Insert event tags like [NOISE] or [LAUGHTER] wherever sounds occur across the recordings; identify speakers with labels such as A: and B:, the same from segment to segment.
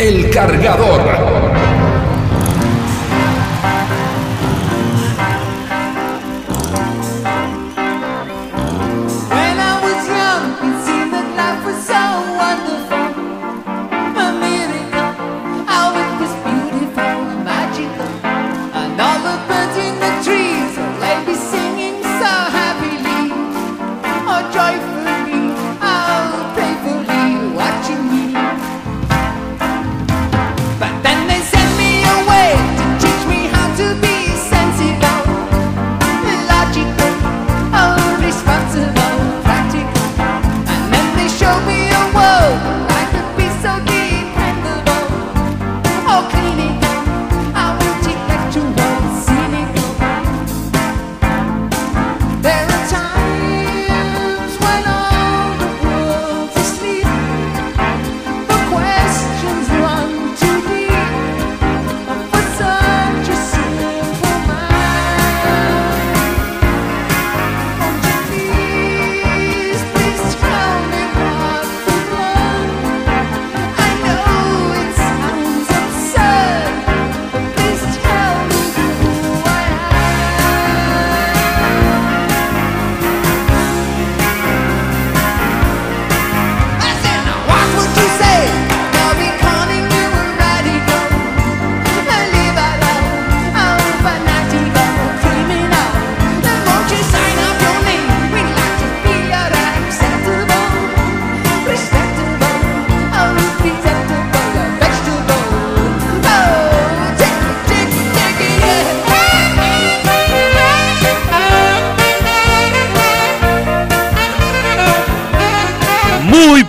A: El cargador.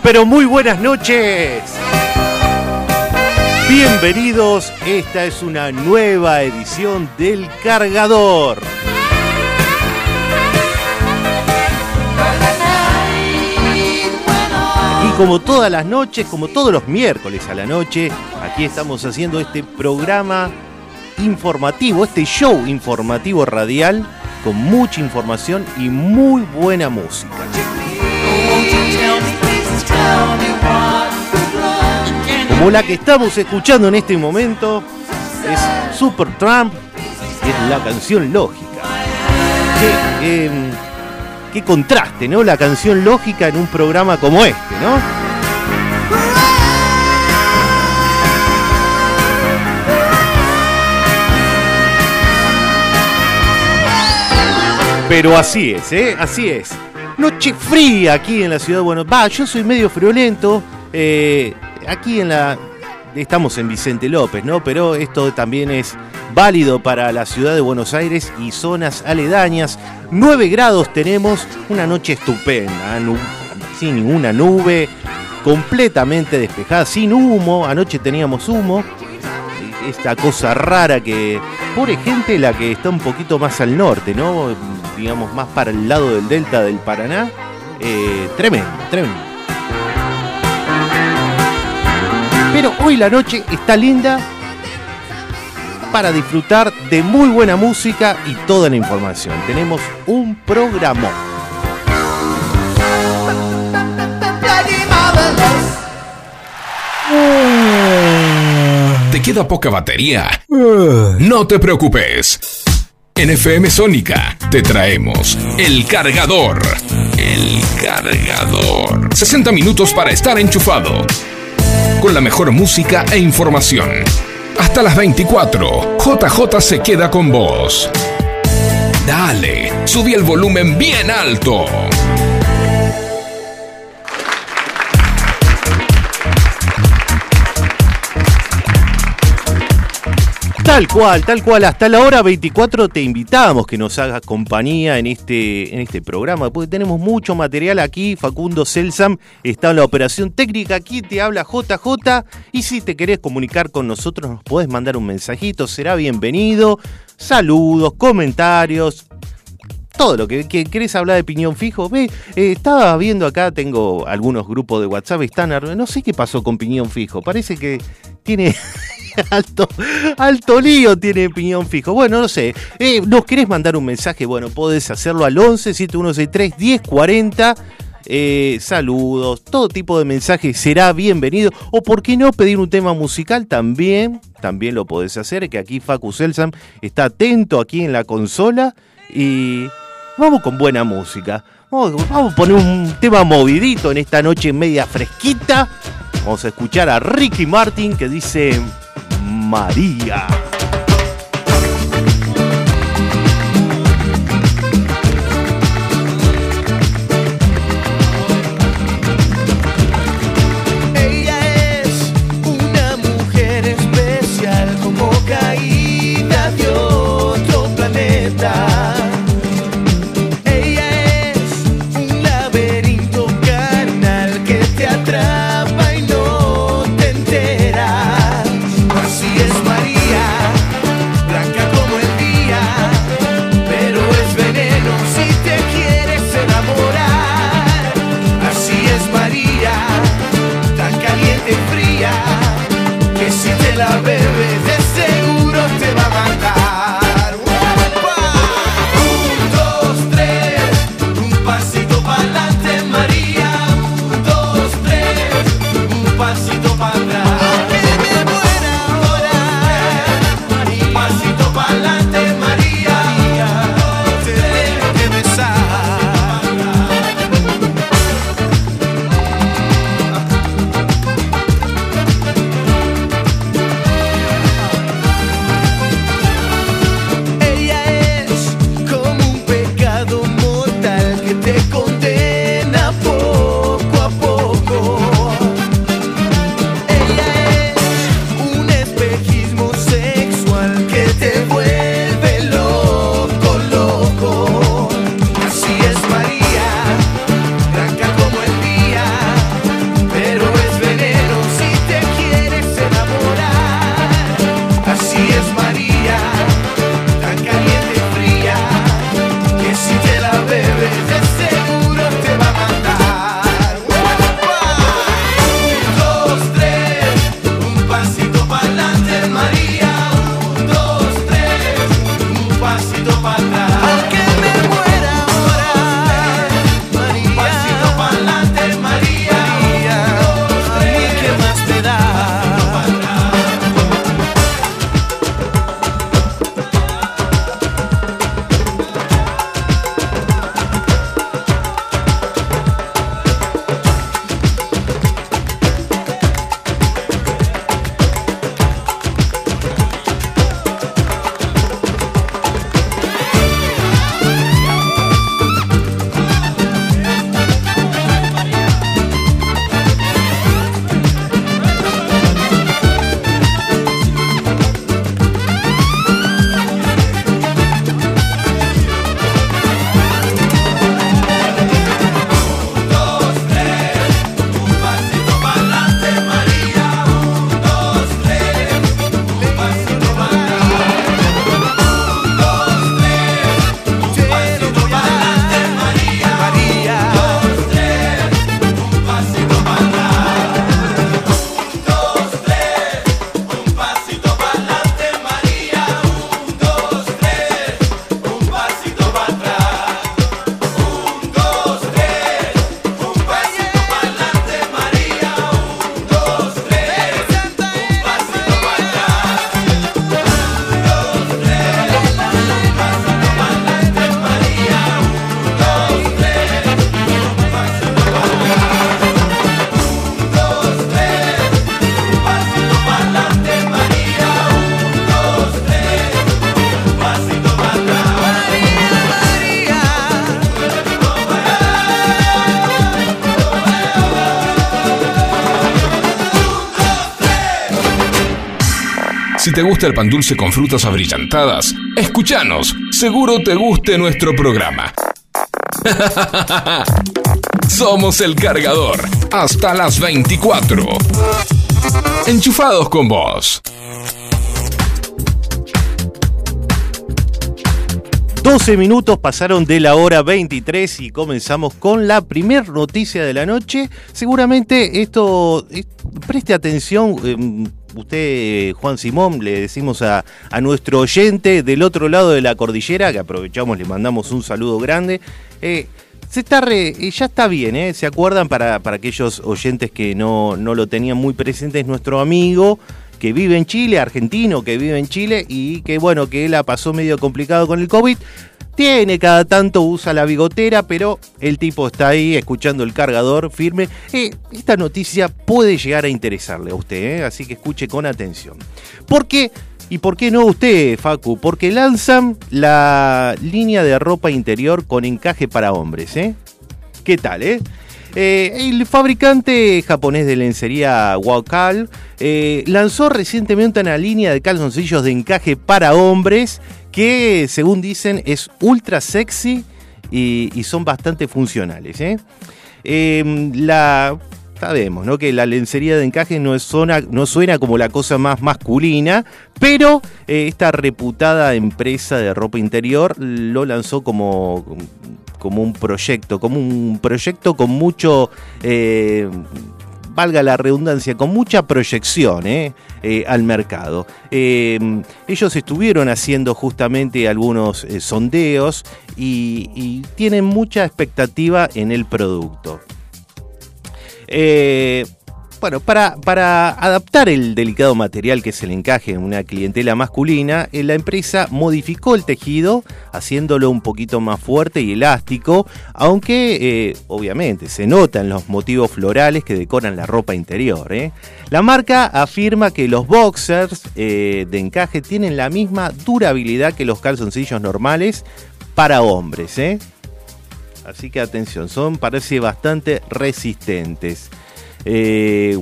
B: Pero muy buenas noches. Bienvenidos, esta es una nueva edición del Cargador. Y como todas las noches, como todos los miércoles a la noche, aquí estamos haciendo este programa informativo, este show informativo radial con mucha información y muy buena música. Como la que estamos escuchando en este momento es Super Trump, es la canción lógica. Em, qué, contraste, ¿no? La canción lógica en un programa como este, ¿no? Pero así es, ¿eh? Así es. Noche fría aquí en la ciudad de Buenos Aires. Va, yo soy medio friolento. Eh, aquí en la... Estamos en Vicente López, ¿no? Pero esto también es válido para la ciudad de Buenos Aires y zonas aledañas. 9 grados tenemos, una noche estupenda, sin ninguna nube, completamente despejada, sin humo. Anoche teníamos humo. Esta cosa rara que, por gente, la que está un poquito más al norte, ¿no? Digamos, más para el lado del delta del Paraná. Eh, tremendo, tremendo. Pero hoy la noche está linda para disfrutar de muy buena música y toda la información. Tenemos un programa.
A: ¿Te queda poca batería? No te preocupes. En FM Sónica te traemos el cargador. El cargador. 60 minutos para estar enchufado con la mejor música e información. Hasta las 24, JJ se queda con vos. Dale, subí el volumen bien alto.
B: Tal cual, tal cual. Hasta la hora 24 te invitamos que nos hagas compañía en este, en este programa, porque tenemos mucho material aquí. Facundo Celsam está en la operación técnica. Aquí te habla JJ. Y si te querés comunicar con nosotros, nos podés mandar un mensajito. Será bienvenido. Saludos, comentarios, todo lo que, que querés hablar de piñón fijo. Ve, eh, estaba viendo acá, tengo algunos grupos de WhatsApp, están, no sé qué pasó con piñón fijo. Parece que tiene [LAUGHS] alto, alto lío tiene piñón fijo. Bueno, no sé. Eh, ¿Nos querés mandar un mensaje? Bueno, podés hacerlo al 11 7163 1040.
C: Eh, saludos, todo tipo de mensajes será bienvenido. O por qué no pedir un tema musical también, también lo podés hacer, que aquí Facu Selsan está atento aquí en la consola y Vamos con buena música. Vamos, a poner un tema movidito en esta noche media fresquita. Vamos a escuchar a Ricky Martin que dice María.
D: Si te
E: gusta el pan dulce con frutas abrillantadas, escúchanos. Seguro te guste nuestro programa. [LAUGHS] Somos el cargador. Hasta las 24. Enchufados con vos.
C: 12 minutos pasaron de la hora 23 y comenzamos con la primer noticia de la noche. Seguramente esto, eh, preste atención, em, usted, Juan Simón, le decimos a, a, nuestro oyente del otro lado de la cordillera, que aprovechamos, le mandamos un saludo grande. Eh,
B: se está re, eh, ya está bien, ¿eh? ¿Se acuerdan? Para, para aquellos oyentes que no, no, lo tenían muy presente, es nuestro amigo que vive en Chile, argentino que vive en Chile y que bueno, que él la pasó medio complicado con el COVID, tiene cada tanto, usa la bigotera, pero el tipo está ahí escuchando el cargador firme. Eh, esta noticia puede llegar a interesarle a usted, ¿eh? así que escuche con atención. ¿Por qué? ¿Y por qué no usted, Facu? Porque lanzan la línea de ropa interior con encaje para hombres, ¿eh? ¿Qué tal, eh? Eh, el fabricante japonés de lencería Wakal eh, lanzó recientemente una línea de calzoncillos de encaje para hombres que, según dicen, es ultra sexy y, son bastante funcionales. ¿eh? Eh, la, sabemos ¿no? que la lencería de encaje no, es zona- no suena como la cosa más masculina, pero eh, esta reputada empresa de ropa interior lo lanzó como, como un proyecto, como un proyecto con mucho... valga la redundancia, con mucha proyección ¿eh? Eh, al mercado. Eh, ellos estuvieron haciendo justamente algunos eh, sondeos y, tienen mucha expectativa en el producto. Bueno, para, adaptar el delicado material que es el encaje en una clientela masculina, eh, la empresa modificó el tejido haciéndolo un poquito más fuerte y elástico, aunque eh, obviamente se notan los motivos florales que decoran la ropa interior. ¿eh? La marca afirma que los boxers de encaje tienen la misma durabilidad que los calzoncillos normales para hombres. Así que atención, son parece bastante resistentes. Eh,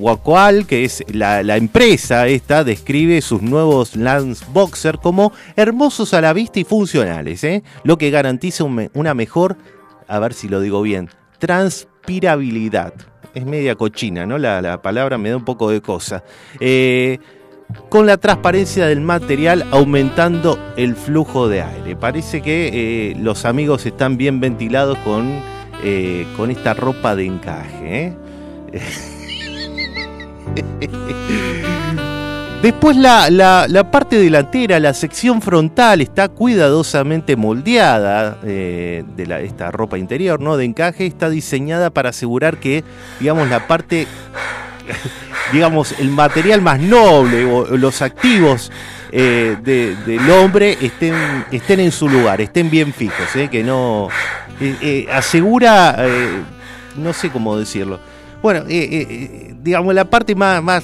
B: que es la, empresa esta, describe sus nuevos Lance Boxer como hermosos a la vista y funcionales, ¿eh? lo que garantiza una mejor, a ver si lo digo bien, transpirabilidad. Es media cochina, ¿no? La, la palabra me da un poco de cosa. Eh, con la transparencia del material aumentando el flujo de aire. Parece que eh, los amigos están bien ventilados con, eh, con esta ropa de encaje. [LAUGHS] Después la, la- parte delantera, la sección frontal está cuidadosamente moldeada eh, de esta ropa interior, ¿no? De encaje, está diseñada para asegurar que, digamos, la parte [LAUGHS] digamos, el material más noble o los activos eh, de- del hombre estén, estén en su lugar, estén bien fijos, eh, que no asegura, no sé cómo decirlo. Bueno, eh, eh, eh, digamos, la parte más, más,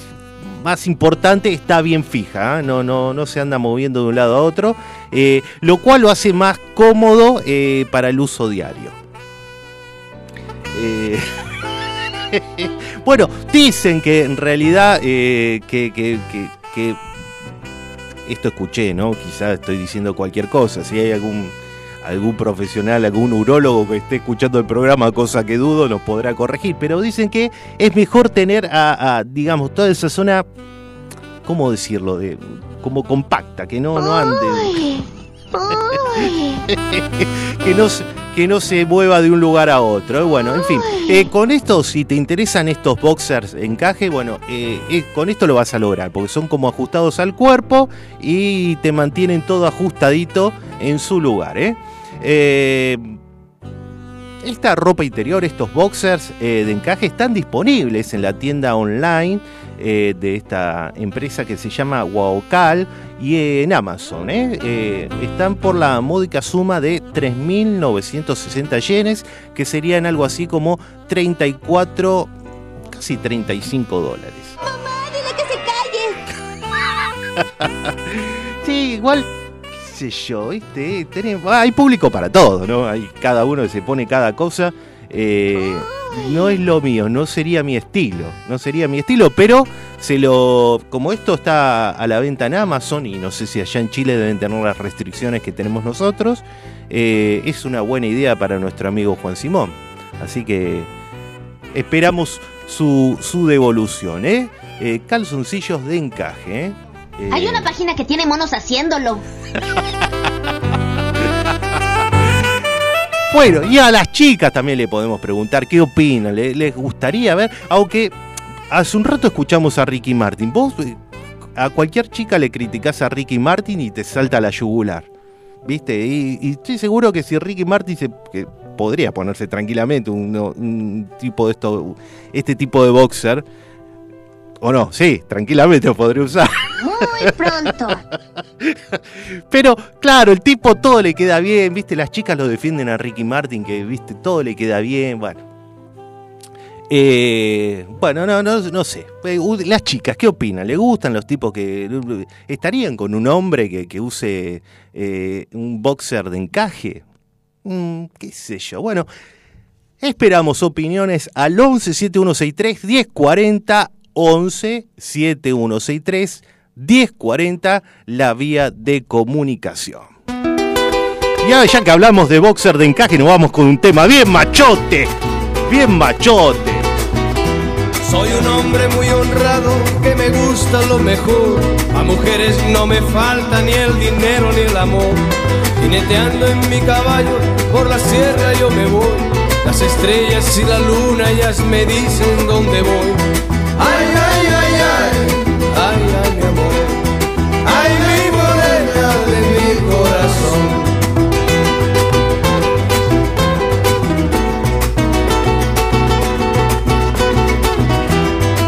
B: más importante está bien fija, no, no, no se anda moviendo de un lado a otro, lo cual lo hace más cómodo eh, para el uso diario. [LAUGHS] Bueno, dicen que en realidad que, que- que- que- esto escuché, ¿no? Quizás estoy diciendo cualquier cosa. Si hay algún algún profesional, algún urólogo que esté escuchando el programa, cosa que dudo, nos podrá corregir. Pero dicen que es mejor tener a, a, digamos, toda esa zona, ¿cómo decirlo? De, como compacta, que no, no ande [LAUGHS] que no, se- que no se mueva de un lugar a otro. Eh, Bueno, en fin, eh, con esto, si te interesan estos boxers encaje, bueno, eh, eh, con esto lo vas a lograr, porque son como ajustados al cuerpo y te mantienen todo ajustadito en su lugar. ¿eh? Eh, esta ropa interior, estos boxers eh, de encaje están disponibles en la tienda online eh, de esta empresa que se llama Waokal y en Amazon. están por la módica suma de 3.960 yenes, que serían algo así como 34, casi 35 dólares.
F: Mamá, dile que se calle. [LAUGHS]
B: Sí, igual, sé yo, ¿viste? Tenemos- hay público para todo, ¿no? Hay cada uno que se pone cada cosa. Eh, no es lo mío, no sería mi estilo, no sería mi estilo, pero se lo, como esto está a la venta en Amazon y no sé si allá en Chile deben tener las restricciones que tenemos nosotros, eh, es una buena idea para nuestro amigo Juan Simón. Así que esperamos su, su devolución, ¿eh? Eh, calzoncillos de encaje, ¿eh?
F: Hay
B: Eh,
F: una página que tiene monos haciéndolo.
B: Bueno, y a las chicas también le podemos preguntar qué opinan, ¿Le- les gustaría ver, aunque hace un rato escuchamos a Ricky Martin, vos eh, a cualquier chica le criticás a Ricky Martin y te salta la yugular, ¿viste? Y, y estoy seguro que si Ricky Martin se, que podría ponerse tranquilamente un, un tipo de esto, este tipo de boxer. O no, sí, tranquilamente lo podría usar. [LAUGHS]
F: Muy pronto. [LAUGHS]
B: Pero claro, el tipo todo le queda bien, viste, las chicas lo defienden a Ricky Martin, que viste, todo le queda bien, bueno. Eh, bueno, no, no, no sé. Eh, Las chicas, ¿qué opinan? ¿Le gustan los tipos que estarían con un hombre que, que use eh, un boxer de encaje? Mm, ¿Qué sé yo? Bueno, esperamos opiniones al 11 7163 1040 11 7163 1040 la vía de comunicación. Ahora ya que hablamos de boxer de encaje, nos vamos con un tema bien machote. Bien machote.
G: Soy un hombre muy honrado que me gusta lo mejor. A mujeres no me falta ni el dinero ni el amor. Jineteando en mi caballo por la sierra yo me voy. Las estrellas y la luna ellas me dicen dónde voy. Ay, ay, ay, ay,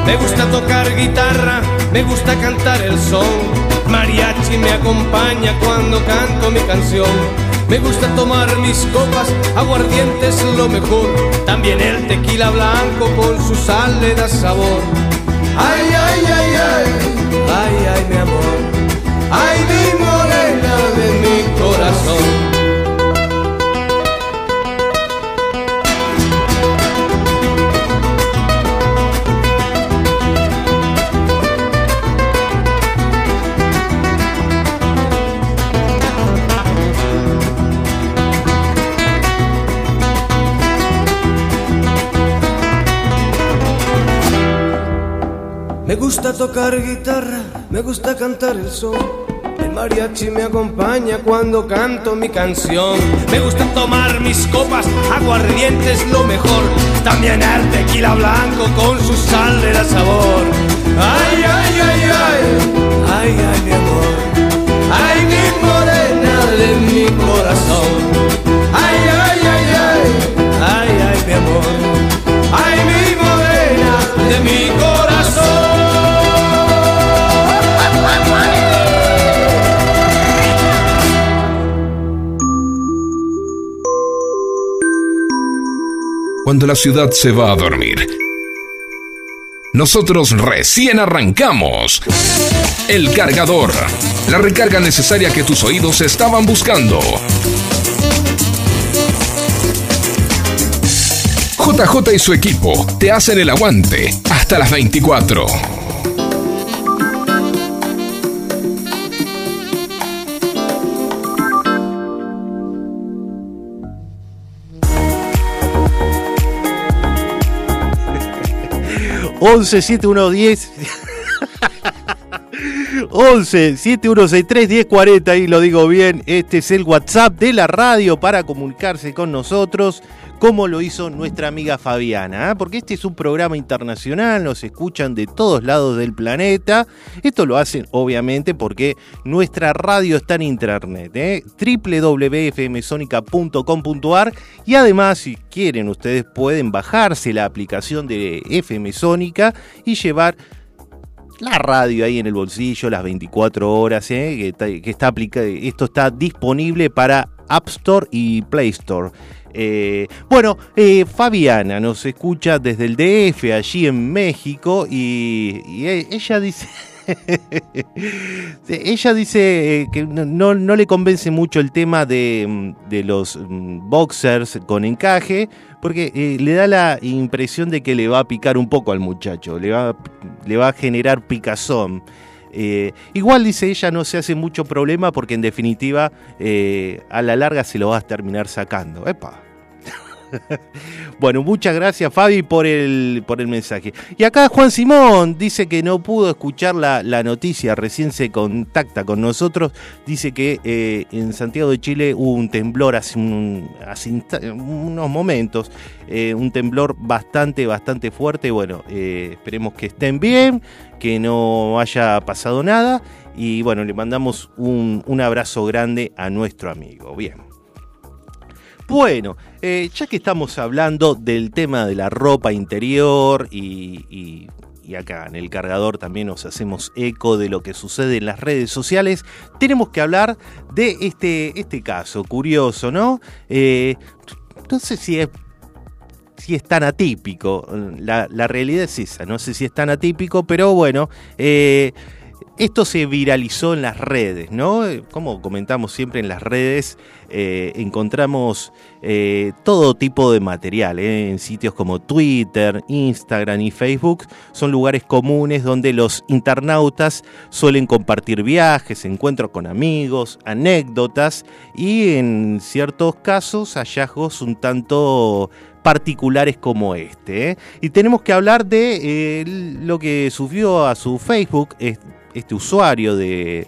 G: Me gusta tocar guitarra, me gusta cantar el son. Mariachi me acompaña cuando canto mi canción. Me gusta tomar mis copas, aguardiente es lo mejor. También el tequila blanco con su sal le da sabor. Ay, ay, ay, ay, ay, ay, mi amor. Ay, mi morena de mi corazón. Me gusta tocar guitarra, me gusta cantar el son. El mariachi me acompaña cuando canto mi canción. Me gusta tomar mis copas, aguardiente es lo mejor. También el tequila blanco con su sal le da sabor. Ay, ay, ay, ay, ay, ay, mi amor. Ay, mi morena de mi corazón. Ay, ay, ay, ay, ay, ay, mi amor. Ay, mi morena de mi corazón.
A: Cuando la ciudad se va a dormir. Nosotros recién arrancamos. El cargador. La recarga necesaria que tus oídos estaban buscando. JJ y su equipo te hacen el aguante hasta las 24.
B: Once 7110 11 7163 1040 y lo digo bien, este es el WhatsApp de la radio para comunicarse con nosotros como lo hizo nuestra amiga Fabiana, ¿eh? porque este es un programa internacional, nos escuchan de todos lados del planeta. Esto lo hacen obviamente porque nuestra radio está en internet, ¿eh? www.fmsonica.com.ar y además si quieren ustedes pueden bajarse la aplicación de FM Sónica y llevar la radio ahí en el bolsillo las 24 horas, ¿eh? que, está, que esto está disponible para App Store y Play Store. Eh, bueno, eh, Fabiana nos escucha desde el DF, allí en México, y, y e- ella dice... [LAUGHS] ella dice eh, que no, le convence mucho el tema de, mm, los mm, boxers con encaje, porque eh, le da la impresión de que le va a picar un poco al muchacho, le va, le va a generar picazón. Eh, igual dice ella no se hace mucho problema porque en definitiva a la larga se lo vas a terminar sacando. Epa. [LAUGHS] bueno, muchas gracias Fabi por el, por el mensaje. Y acá Juan Simón dice que no pudo escuchar la, la noticia, recién se contacta con nosotros, dice que eh, en Santiago de Chile hubo un temblor hace, unos momentos, eh, un temblor bastante, bastante fuerte. Bueno, eh, esperemos que estén bien, que no haya pasado nada y bueno, le mandamos un, un abrazo grande a nuestro amigo. Bien. Bueno, eh, ya que estamos hablando del tema de la ropa interior y, y- y acá en el cargador también nos hacemos eco de lo que sucede en las redes sociales, tenemos que hablar de este, este caso curioso, ¿no? Eh, no sé si es si es tan atípico. La, la realidad es esa, no sé si es tan atípico, pero bueno, eh, esto se viralizó en las redes, ¿no? Como comentamos siempre en las redes, eh, encontramos eh, todo tipo de material, ¿eh? en sitios como Twitter, Instagram y Facebook, son lugares comunes donde los internautas suelen compartir viajes, encuentros con amigos, anécdotas y en ciertos casos hallazgos un tanto particulares como este. Y tenemos que hablar de lo que subió a su Facebook este usuario de,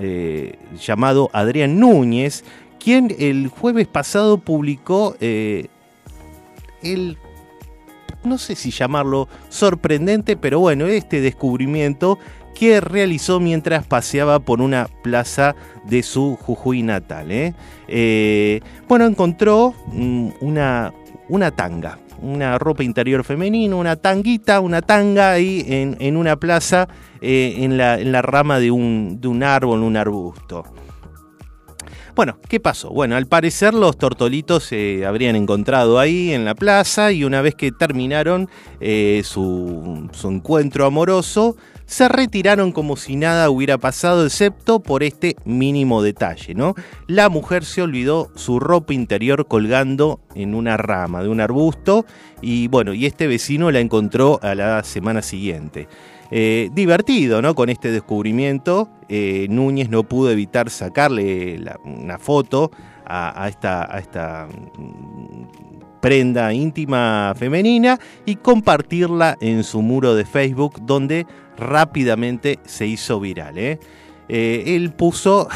B: eh, llamado Adrián Núñez, quien el jueves pasado publicó eh, el, no sé si llamarlo sorprendente, pero bueno, este descubrimiento que realizó mientras paseaba por una plaza de su Jujuy natal. ¿eh? Eh, bueno, encontró mm, una, una tanga, una ropa interior femenina, una tanguita, una tanga ahí en, en una plaza, eh, en, la, en la rama de un, de un árbol, un arbusto. Bueno, ¿qué pasó? Bueno, al parecer los tortolitos se habrían encontrado ahí en la plaza y una vez que terminaron eh, su, su encuentro amoroso, se retiraron como si nada hubiera pasado, excepto por este mínimo detalle, ¿no? La mujer se olvidó su ropa interior colgando en una rama de un arbusto y bueno, y este vecino la encontró a la semana siguiente. Eh, divertido, ¿no? Con este descubrimiento, eh, Núñez no pudo evitar sacarle una foto a, esta, mm, prenda íntima femenina y compartirla en su muro de Facebook, donde rápidamente se hizo viral. ¿eh? Él puso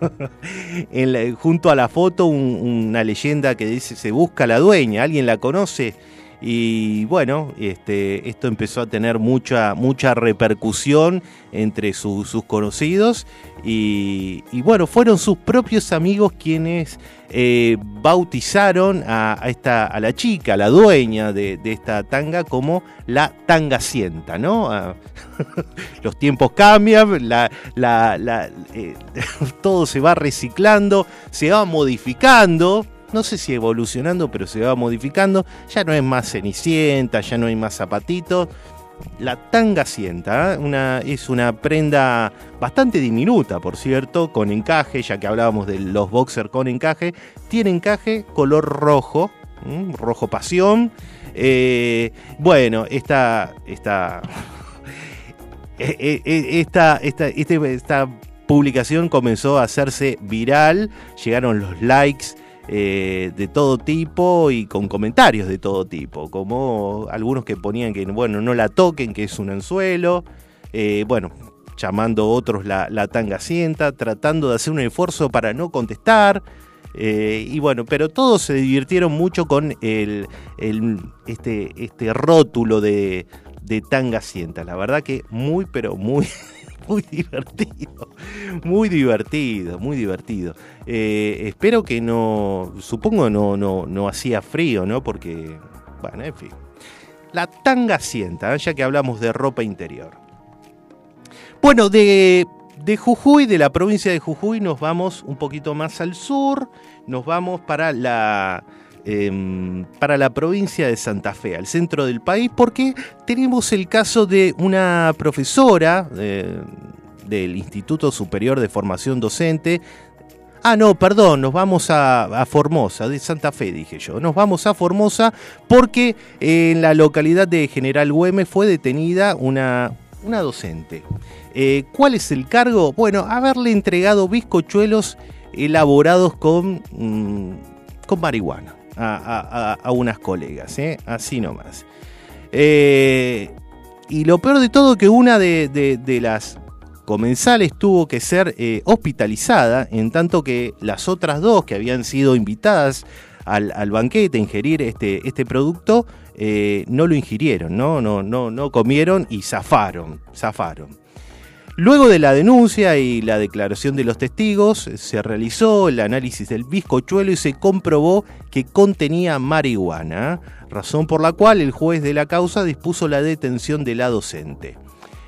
B: [LAUGHS] junto a la foto un- una leyenda que dice se busca la dueña, alguien la conoce. Y bueno, este, esto empezó a tener mucha, mucha repercusión entre su- sus conocidos. Y, bueno, fueron sus propios amigos quienes eh, bautizaron a, esta, a la chica, a la dueña de, de esta tanga, como la tangacienta, ¿no? Ah, [LAUGHS] los tiempos cambian, la, la- la- eh, [LAUGHS] todo se va reciclando, se va modificando. No sé si evolucionando, pero se va modificando. Ya no es más cenicienta, ya no hay más zapatitos. La tangacienta ¿eh? una, es una prenda bastante diminuta, por cierto, con encaje, ya que hablábamos de los boxers con encaje. Tiene encaje color rojo, rojo pasión. Eh, bueno, esta, esta, [LAUGHS] eh, esta, esta, este- esta publicación comenzó a hacerse viral, llegaron los likes eh, de todo tipo y con comentarios de todo tipo, como algunos que ponían que bueno, no la toquen, que es un anzuelo, eh, bueno, llamando otros la, la tangacienta, tratando de hacer un esfuerzo para no contestar. eh, y bueno, pero todos se divirtieron mucho con el, este, este rótulo de, de tangacienta. La verdad que muy, pero muy, [LAUGHS] muy divertido. Muy divertido, muy divertido. Eh, espero que no, supongo no, no, no hacía frío, ¿no? Porque, bueno, en fin. La tangacienta, ¿eh? ya que hablamos de ropa interior. Bueno, de, de Jujuy, de la provincia de Jujuy, nos vamos un poquito más al sur, nos vamos para la, em, para la provincia de Santa Fe, al centro del país, porque tenemos el caso de una profesora eh, del Instituto Superior de Formación Docente. Ah, no, perdón, nos vamos a, Formosa, de Santa Fe, dije yo. Nos vamos a Formosa porque en la localidad de General Güemes fue detenida una, una docente. Eh, ¿Cuál es el cargo? Bueno, haberle entregado bizcochuelos elaborados con, mm, con marihuana a, unas colegas, ¿eh? así nomás. Eh, y lo peor de todo que una de, de- las comensales tuvo que ser eh, hospitalizada, en tanto que las otras dos que habían sido invitadas al, banquete a ingerir este, este producto no lo ingirieron, ¿no? No, no, no comieron y zafaron, zafaron. Luego de la denuncia y la declaración de los testigos, se realizó el análisis del bizcochuelo y se comprobó que contenía marihuana, razón por la cual el juez de la causa dispuso la detención de la docente.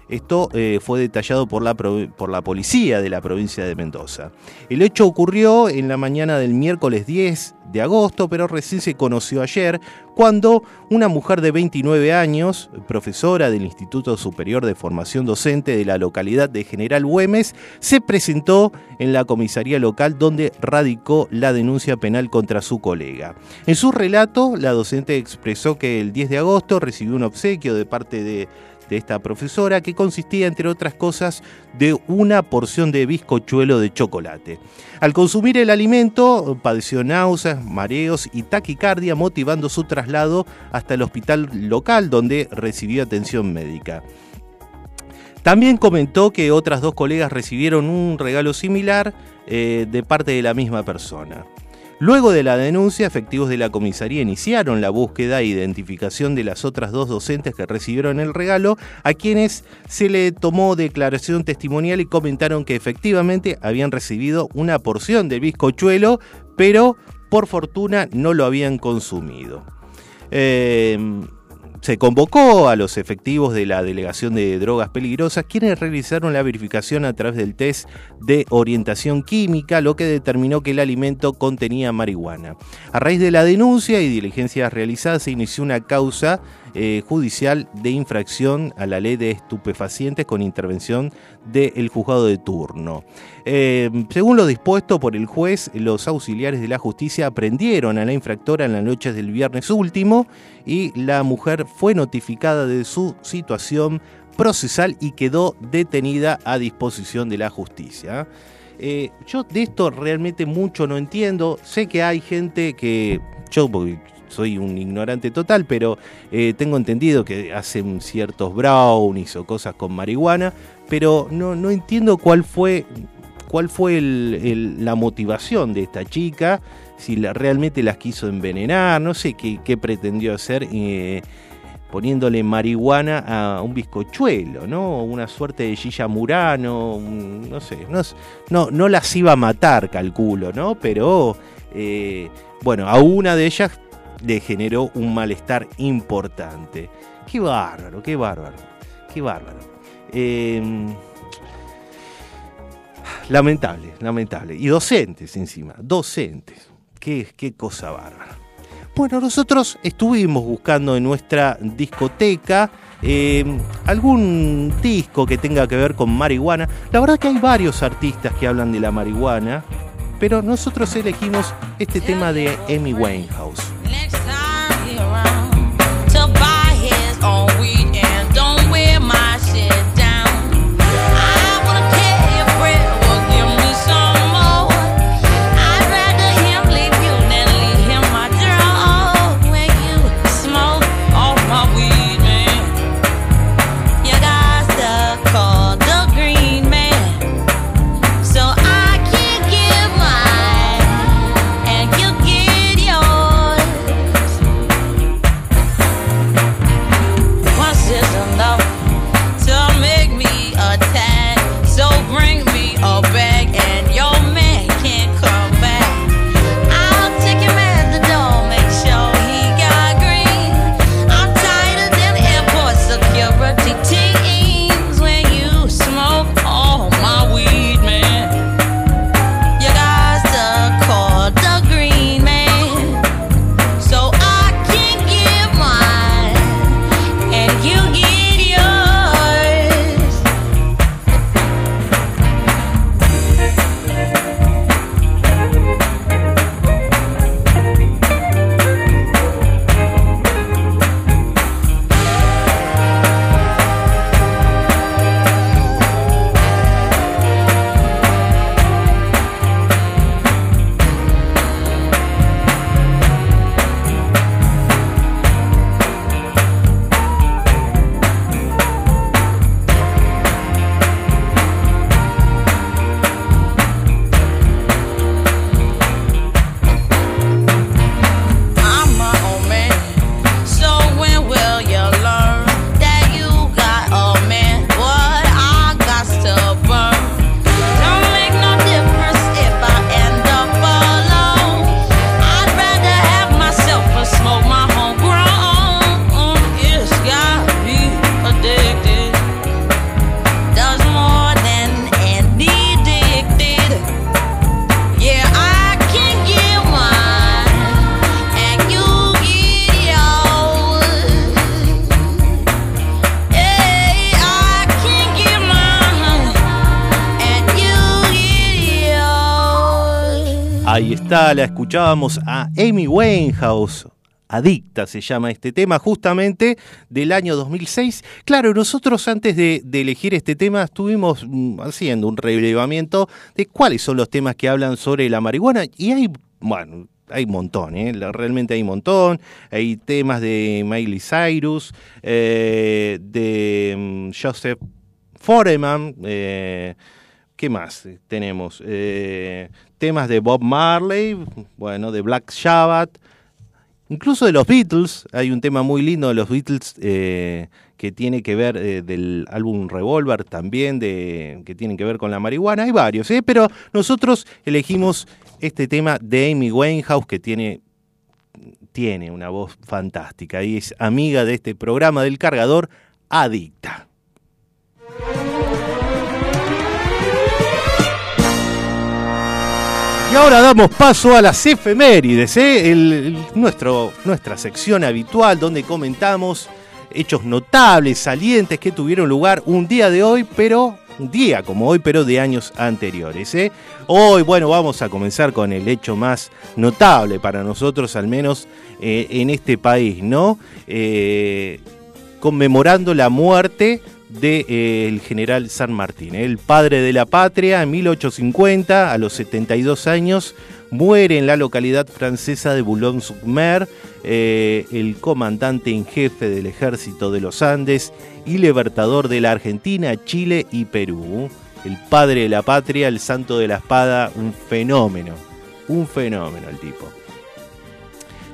B: Esto eh, fue detallado por la, por la policía de la provincia de Mendoza. El hecho ocurrió en la mañana del miércoles 10 de agosto, pero recién se conoció ayer, cuando una mujer de 29 años, profesora del Instituto Superior de Formación Docente de la localidad de General Güemes, se presentó en la comisaría local donde radicó la denuncia penal contra su colega. En su relato, la docente expresó que el 10 de agosto recibió un obsequio de parte de de esta profesora que consistía, entre otras cosas, de una porción de bizcochuelo de chocolate. Al consumir el alimento, padeció náuseas, mareos y taquicardia, motivando su traslado hasta el hospital local donde recibió atención médica. También comentó que otras dos colegas recibieron un regalo similar eh, de parte de la misma persona. Luego de la denuncia, efectivos de la comisaría iniciaron la búsqueda e identificación de las otras dos docentes que recibieron el regalo, a quienes se le tomó declaración testimonial y comentaron que efectivamente habían recibido una porción del bizcochuelo, pero por fortuna no lo habían consumido. Eh, se convocó a los efectivos de la Delegación de Drogas Peligrosas, quienes realizaron la verificación a través del test de orientación química, lo que determinó que el alimento contenía marihuana. A raíz de la denuncia y diligencias realizadas, se inició una causa eh, judicial de infracción a la ley de estupefacientes con intervención del juzgado de turno. Eh, según lo dispuesto por el juez, los auxiliares de la justicia aprendieron a la infractora en las noches del viernes último y la mujer fue notificada de su situación procesal y quedó detenida a disposición de la justicia. Eh, yo de esto realmente mucho no entiendo. Sé que hay gente que, soy un ignorante total, pero eh, tengo entendido que hacen ciertos brownies o cosas con marihuana, pero no, no entiendo cuál fue, cuál fue la motivación de esta chica, si realmente las quiso envenenar, no sé qué, pretendió hacer. Eh, poniéndole marihuana a un bizcochuelo, ¿no? Una suerte de Gilla Murano, no sé, no, no, las iba a matar, calculo, ¿no? Pero, eh, bueno, a una de ellas le generó un malestar importante. Qué bárbaro, qué bárbaro, qué bárbaro. Em, lamentable, lamentable. Y docentes encima, docentes. Qué, qué cosa bárbara. Bueno, nosotros estuvimos buscando en nuestra discoteca em, algún disco que tenga que ver con marihuana. La verdad que hay varios artistas que hablan de la marihuana, pero nosotros elegimos este tema de Amy Winehouse. Ahí está, la escuchábamos a Amy Winehouse. Adicta se llama este tema, justamente del año 2006. Claro, nosotros antes de, elegir este tema estuvimos mm, haciendo un relevamiento de cuáles son los temas que hablan sobre la marihuana y hay, bueno, hay un montón, ¿eh? Realmente hay un montón. Hay temas de Miley Cyrus, eh, de mm, Joseph Foreman, eh, ¿qué más tenemos? Temas de Bob Marley, bueno, de Black Sabbath, incluso de los Beatles. Hay un tema muy lindo de los Beatles eh, que tiene que ver eh, del álbum Revolver también, de, que tienen que ver con la marihuana. Hay varios, ¿eh? pero nosotros elegimos este tema de Amy Winehouse que tiene tiene una voz fantástica y es amiga de este programa del cargador Adicta. Y ahora damos paso a las efemérides, ¿eh? Nuestro, nuestra sección habitual donde comentamos hechos notables, salientes que tuvieron lugar un día de hoy, pero un día como hoy, pero de años anteriores. ¿eh? Hoy, bueno, vamos a comenzar con el hecho más notable para nosotros, al menos eh, en este país, ¿no? Conmemorando la muerte del general San Martín, ¿eh? el padre de la patria, en 1850, a los 72 años, muere en la localidad francesa de Boulogne-sur-Mer, eh, el comandante en jefe del ejército de los Andes y libertador de la Argentina, Chile y Perú. El padre de la patria, el santo de la espada, un fenómeno, un fenómeno el tipo.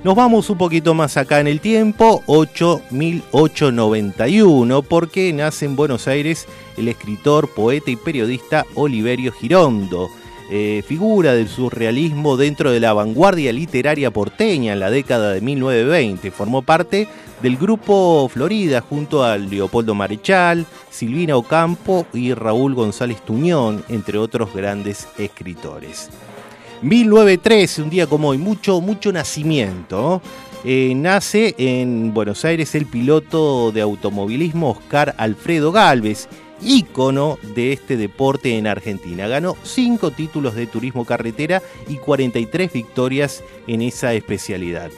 B: Nos vamos un poquito más acá en el tiempo, 8891, porque nace en Buenos Aires el escritor, poeta y periodista Oliverio Girondo, eh, figura del surrealismo dentro de la vanguardia literaria porteña en la década de 1920. Formó parte del grupo Florida junto a Leopoldo Marechal, Silvina Ocampo y Raúl González Tuñón, entre otros grandes escritores. 1913, un día como hoy, mucho, mucho nacimiento. Eh, nace en Buenos Aires el piloto de automovilismo Oscar Alfredo Galvez, ícono de este deporte en Argentina. Ganó 5 títulos de turismo carretera y 43 victorias en esa especialidad.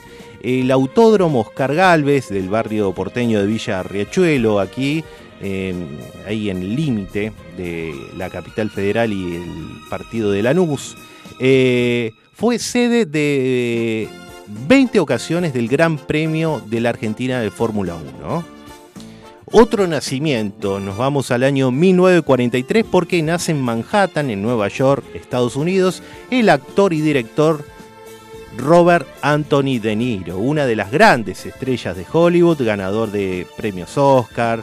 B: El autódromo Oscar Galvez del barrio porteño de Villa Riachuelo, aquí, eh, ahí en el límite de la capital federal y el partido de Lanús, fue sede de 20 ocasiones del Gran Premio de la Argentina de Fórmula 1. Otro nacimiento, nos vamos al año 1943 porque nace en Manhattan, en Nueva York, Estados Unidos, el actor y director Robert Anthony De Niro, una de las grandes estrellas de Hollywood, ganador de premios Oscar.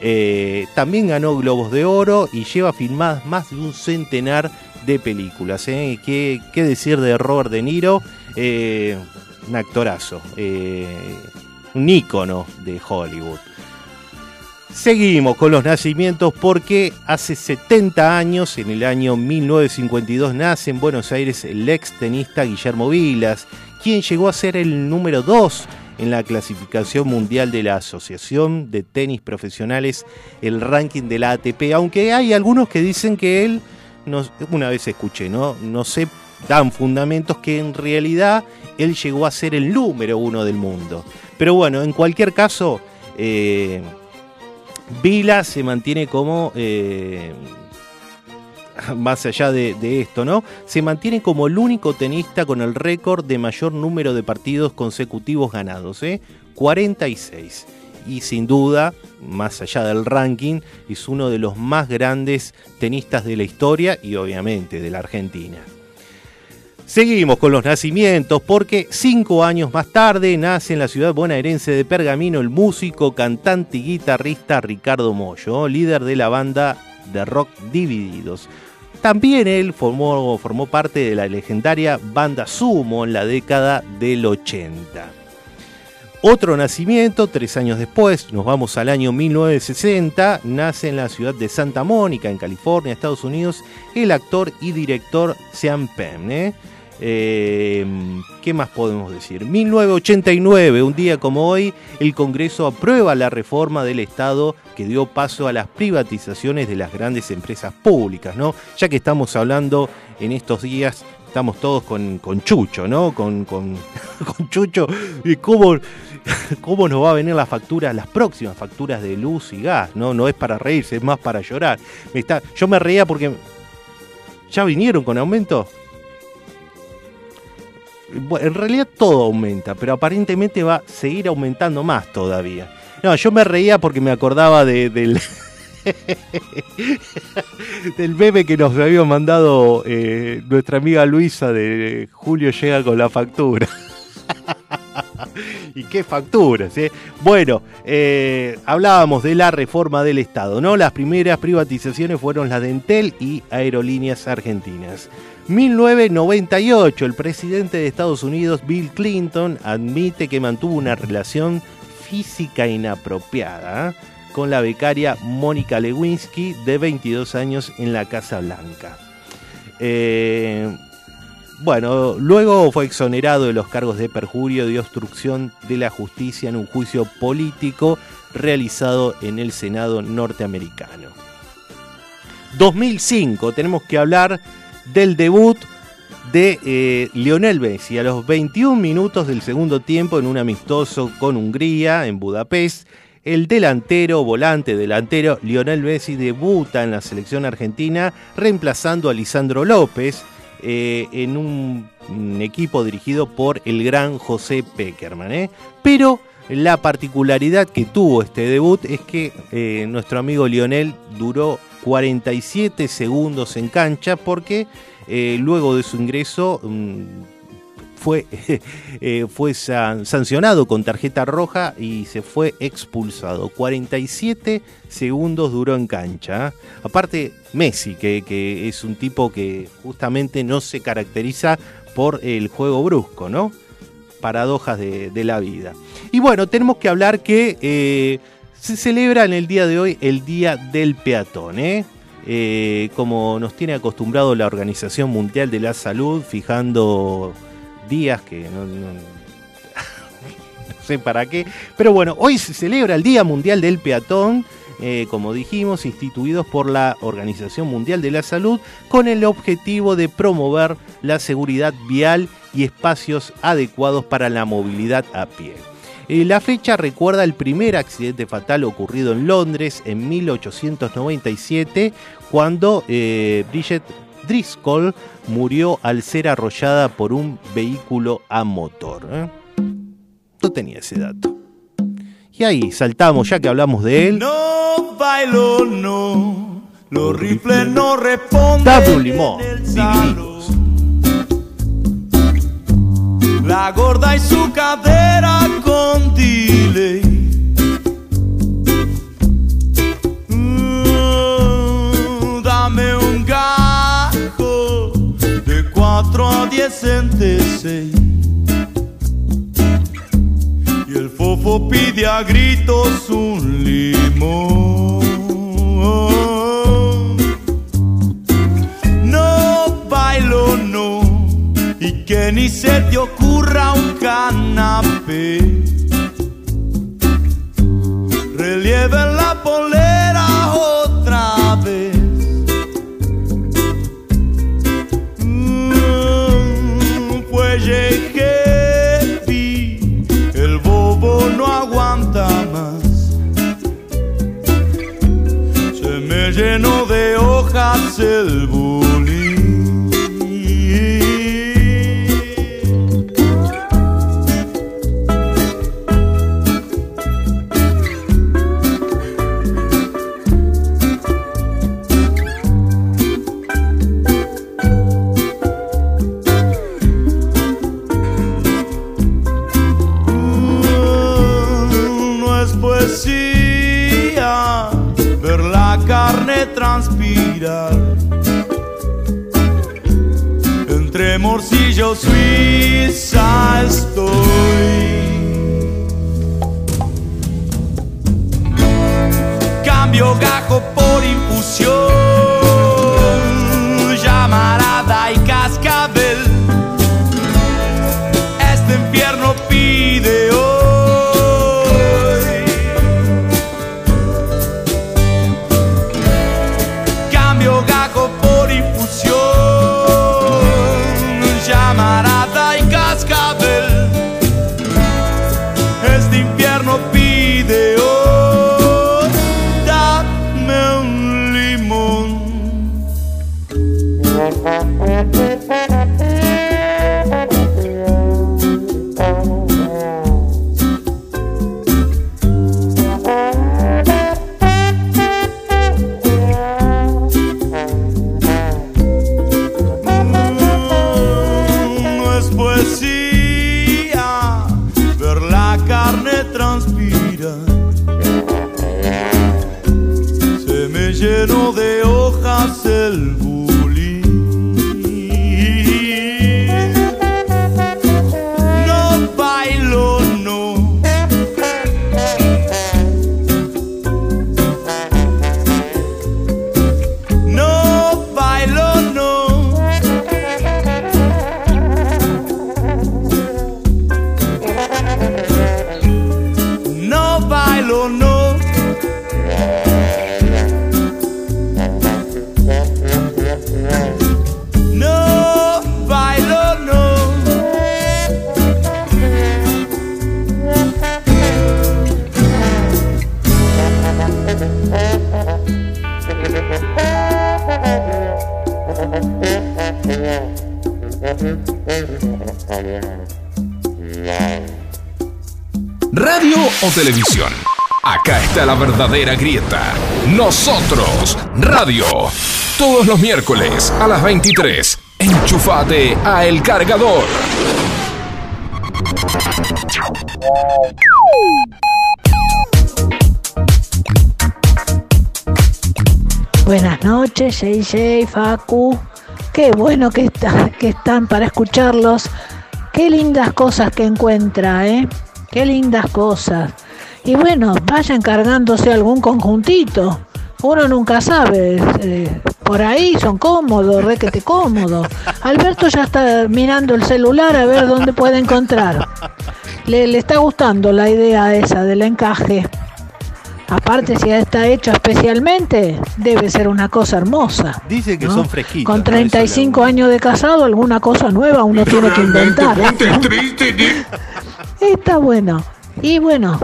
B: eh, también ganó Globos de Oro y lleva filmadas más de un centenar de películas. ¿eh? ¿Qué, qué decir de Robert De Niro? Eh, un actorazo, eh, un ícono de Hollywood. Seguimos con los nacimientos porque hace 70 años, en el año 1952, nace en Buenos Aires el ex tenista Guillermo Vilas, quien llegó a ser el número 2 en la clasificación mundial de la Asociación de Tenis Profesionales, el ranking de la ATP, aunque hay algunos que dicen que él, no- una vez escuché, ¿no? no sé, dan fundamentos que en realidad él llegó a ser el número uno del mundo. Pero bueno, en cualquier caso, eh, Vila se mantiene como, eh, [LAUGHS] más allá de, de esto, ¿no? Se mantiene como el único tenista con el récord de mayor número de partidos consecutivos ganados, ¿eh? 46. Y sin duda, más allá del ranking, es uno de los más grandes tenistas de la historia y obviamente de la Argentina. Seguimos con los nacimientos porque cinco años más tarde nace en la ciudad bonaerense de Pergamino el músico, cantante y guitarrista Ricardo Mollo, líder de la banda de rock Divididos. También él formó, formó parte de la legendaria banda Sumo en la década del 80. Otro nacimiento, tres años después, nos vamos al año 1960, nace en la ciudad de Santa Mónica, en California, Estados Unidos, el actor y director Sean Penn. ¿eh? Eh, ¿Qué más podemos decir? 1989, un día como hoy, el Congreso aprueba la reforma del Estado que dio paso a las privatizaciones de las grandes empresas públicas, ¿no? Ya que estamos hablando en estos días estamos todos con, con Chucho, ¿no? Con, con, [LAUGHS] con Chucho. ¿Y cómo, [LAUGHS] cómo nos va a venir la factura, las próximas facturas de luz y gas? No, no es para reírse, es más para llorar. Me está, yo me reía porque. ¿Ya vinieron con aumento? Bueno, en realidad todo aumenta, pero aparentemente va a seguir aumentando más todavía. No, yo me reía porque me acordaba de- del. [LAUGHS] del bebé que nos había mandado eh, nuestra amiga Luisa de Julio llega con la factura. [LAUGHS] ¿Y qué facturas? eh? Bueno, eh, hablábamos de la reforma del Estado, ¿no? Las primeras privatizaciones fueron las de Entel y Aerolíneas Argentinas. 1998, el presidente de Estados Unidos, Bill Clinton, admite que mantuvo una relación física inapropiada ¿eh? con la becaria Mónica Lewinsky, de 22 años, en la Casa Blanca. Eh, bueno, luego fue exonerado de los cargos de perjurio y obstrucción de la justicia en un juicio político realizado en el Senado norteamericano. 2005, tenemos que hablar del debut de eh, Lionel Messi a los 21 minutos del segundo tiempo en un amistoso con Hungría en Budapest. El delantero, volante delantero, Lionel Messi debuta en la selección argentina reemplazando a Lisandro López eh, en un, un equipo dirigido por el gran José Peckerman. ¿eh? Pero la particularidad que tuvo este debut es que eh, nuestro amigo Lionel duró 47 segundos en cancha porque luego de su ingreso mm, fue, [LAUGHS] eh, fue san- sancionado con tarjeta roja y se fue expulsado. 47 segundos duró en cancha. ¿eh? Aparte, Messi, que, es un tipo que justamente no se caracteriza por el juego brusco, ¿no? Paradojas de, la vida. Y bueno, tenemos que hablar que eh, se celebra en el día de hoy el Día del Peatón. Eh, como nos tiene acostumbrado la Organización Mundial de la Salud, fijando días que [LAUGHS] no, sé para qué. Pero bueno, hoy se celebra el Día Mundial del Peatón, eh, como dijimos, instituidos por la Organización Mundial de la Salud, con el objetivo de promover la seguridad vial y espacios adecuados para la movilidad a pie. Eh, La fecha recuerda el primer accidente fatal ocurrido en Londres en 1897, cuando eh, Bridget Driscoll murió al ser arrollada por un vehículo a motor. ¿eh? No tenía ese dato. Y ahí saltamos, ya que hablamos de él.
H: No bailo, no. Los rifles no responden.
B: Dame un limón, divinos.
H: La gorda y su cadera con delay. 4 a 10 centeseis. Y el fofo pide a gritos un limón. No bailo, no. Y que ni se te ocurra un canapé. Relieve la polera me llenó de hojas el bullying. Transpirar. Entre morcillo suiza estoy. Cambio gajo por infusión,
A: o televisión. Acá está la verdadera grieta. Nosotros, radio. Todos los miércoles a las 23. Enchufate a El Cargador.
I: Buenas noches, JJ, Facu. Qué bueno que, está- que están para escucharlos. Qué lindas cosas que encuentra, ¿eh? Qué lindas cosas. Y bueno, vayan cargándose algún conjuntito. Uno nunca sabe. eh, por ahí son cómodos, requete cómodos. Alberto ya está mirando el celular a ver dónde puede encontrar. Le, le está gustando la idea esa del encaje. Aparte, si está hecho especialmente, debe ser una cosa hermosa.
B: Dice que
I: ¿no?
B: son fresquitos.
I: Con
B: ¿no?
I: 35 años de casado, alguna cosa nueva uno tiene que inventar. Está bueno. Y bueno,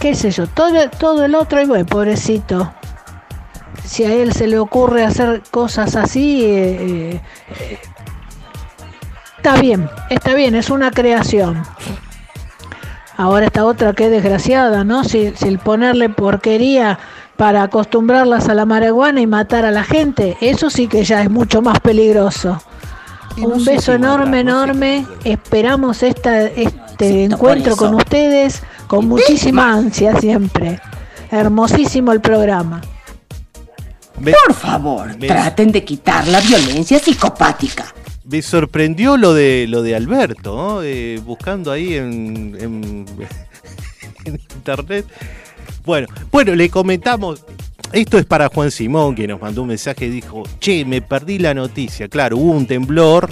I: qué sé yo, todo, todo el otro, y bueno, pobrecito. Si a él se le ocurre hacer cosas así, eh, eh, está bien, está bien, es una creación. Ahora esta otra que desgraciada, ¿no? Si, si el ponerle porquería para acostumbrarlas a la marihuana y matar a la gente, eso sí que ya es mucho más peligroso.
B: No
I: Un beso enorme, enorme. Esperamos esta, este
J: Siento
I: encuentro con ustedes con muchísima ansia siempre. Hermosísimo el programa.
B: Me,
J: Por favor,
B: Me-
J: traten de quitar la violencia psicopática.
B: me sorprendió lo de lo de Alberto, ¿no? Eh, buscando ahí en, en- [LAUGHS] en internet. Bueno, bueno, le comentamos. Esto es para Juan Simón, que nos mandó un mensaje y dijo, che, me perdí la noticia. Claro, hubo un temblor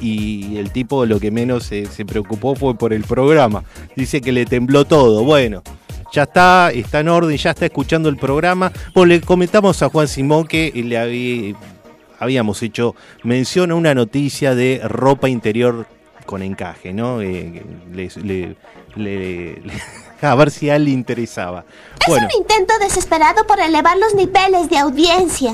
B: y el tipo lo que menos se, se preocupó fue por el programa. Dice que le tembló todo. Bueno, ya está, está en orden, ya está escuchando el programa. Pues le comentamos a Juan Simón que le había, habíamos hecho mención a una noticia de ropa interior con encaje, ¿no? Eh, le- a ver si a él le interesaba.
F: Es
B: Bueno,
F: un intento desesperado por elevar los niveles de audiencia.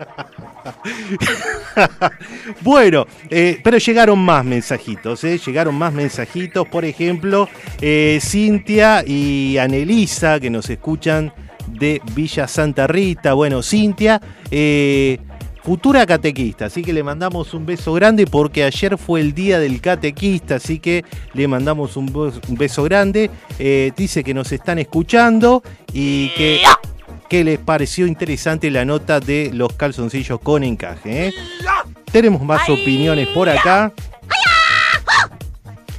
F: [LAUGHS]
B: bueno, eh, pero llegaron más mensajitos, ¿eh? Llegaron más mensajitos, por ejemplo, eh, Cintia y Anelisa, que nos escuchan de Villa Santa Rita. Bueno, Cintia, eh, futura catequista, así que le mandamos un beso grande porque ayer fue el día del catequista, así que le mandamos un, bes- un beso grande. Eh, dice que nos están escuchando y que, que les pareció interesante la nota de los calzoncillos con encaje. ¿eh? Tenemos más opiniones por acá.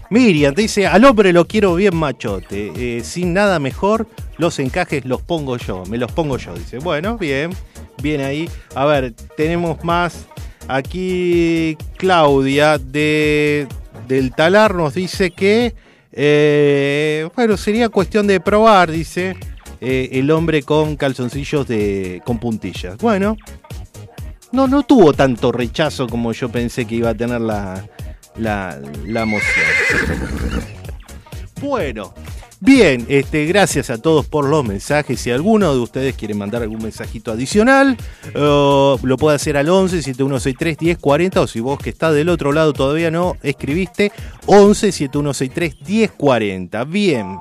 B: Miriam dice, al hombre lo quiero bien machote, eh, sin nada mejor, los encajes los pongo yo, me los pongo yo. Dice, bueno, bien, bien ahí. A ver, tenemos más. Aquí Claudia de, del Talar nos dice que, eh, bueno, sería cuestión de probar, dice, eh, el hombre con calzoncillos de, con puntillas. Bueno, no, no tuvo tanto rechazo como yo pensé que iba a tener la, la, la moción. [LAUGHS] Bueno, bien, este, gracias a todos por los mensajes. Si alguno de ustedes quiere mandar algún mensajito adicional, lo puede hacer al 11 7163 1040 o si vos que estás del otro lado todavía no escribiste, 11 7163 1040. Bien.